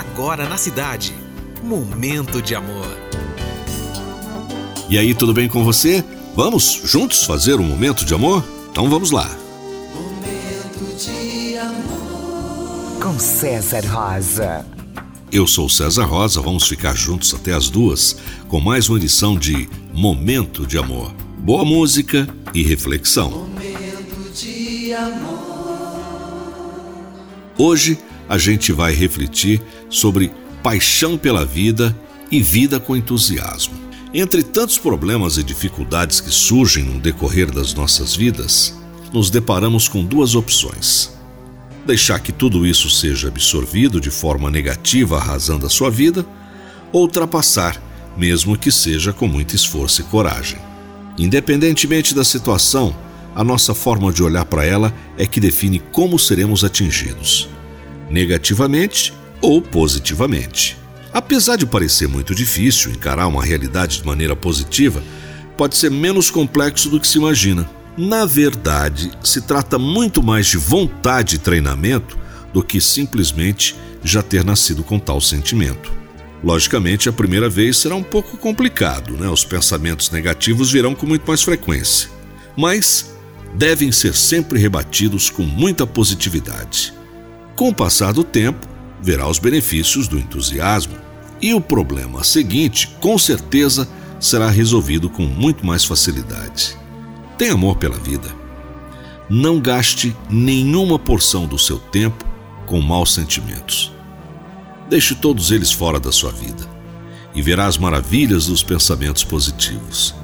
agora na cidade. Momento de amor. E aí, tudo bem com você? Vamos juntos fazer um momento de amor? Então vamos lá. Momento de amor. Com César Rosa. Eu sou César Rosa, vamos ficar juntos até as duas com mais uma edição de Momento de Amor. Boa música e reflexão. Momento de amor. Hoje a gente vai refletir sobre paixão pela vida e vida com entusiasmo. Entre tantos problemas e dificuldades que surgem no decorrer das nossas vidas, nos deparamos com duas opções: deixar que tudo isso seja absorvido de forma negativa, arrasando a sua vida, ou ultrapassar, mesmo que seja com muito esforço e coragem. Independentemente da situação, a nossa forma de olhar para ela é que define como seremos atingidos negativamente ou positivamente. Apesar de parecer muito difícil encarar uma realidade de maneira positiva, pode ser menos complexo do que se imagina. Na verdade, se trata muito mais de vontade e treinamento do que simplesmente já ter nascido com tal sentimento. Logicamente, a primeira vez será um pouco complicado, né? Os pensamentos negativos virão com muito mais frequência. Mas devem ser sempre rebatidos com muita positividade. Com o passar do tempo, verá os benefícios do entusiasmo e o problema seguinte, com certeza, será resolvido com muito mais facilidade. Tenha amor pela vida. Não gaste nenhuma porção do seu tempo com maus sentimentos. Deixe todos eles fora da sua vida e verá as maravilhas dos pensamentos positivos.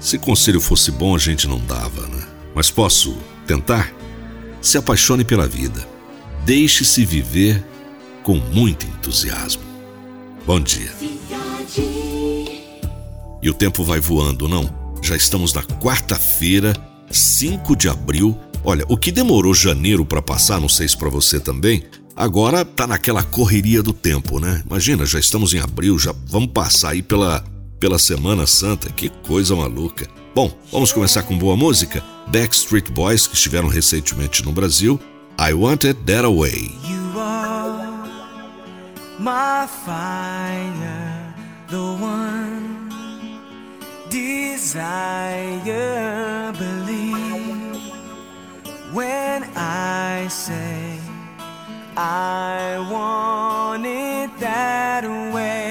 Se conselho fosse bom, a gente não dava, né? Mas posso tentar? Se apaixone pela vida Deixe-se viver com muito entusiasmo. Bom dia. E o tempo vai voando, não? Já estamos na quarta-feira, 5 de abril. Olha, o que demorou janeiro para passar, não sei se para você também, agora tá naquela correria do tempo, né? Imagina, já estamos em abril, já vamos passar aí pela pela Semana Santa, que coisa maluca. Bom, vamos começar com boa música. Backstreet Boys, que estiveram recentemente no Brasil, I wanted that away. You are my fire, the one desire. Believe when I say I want it that way.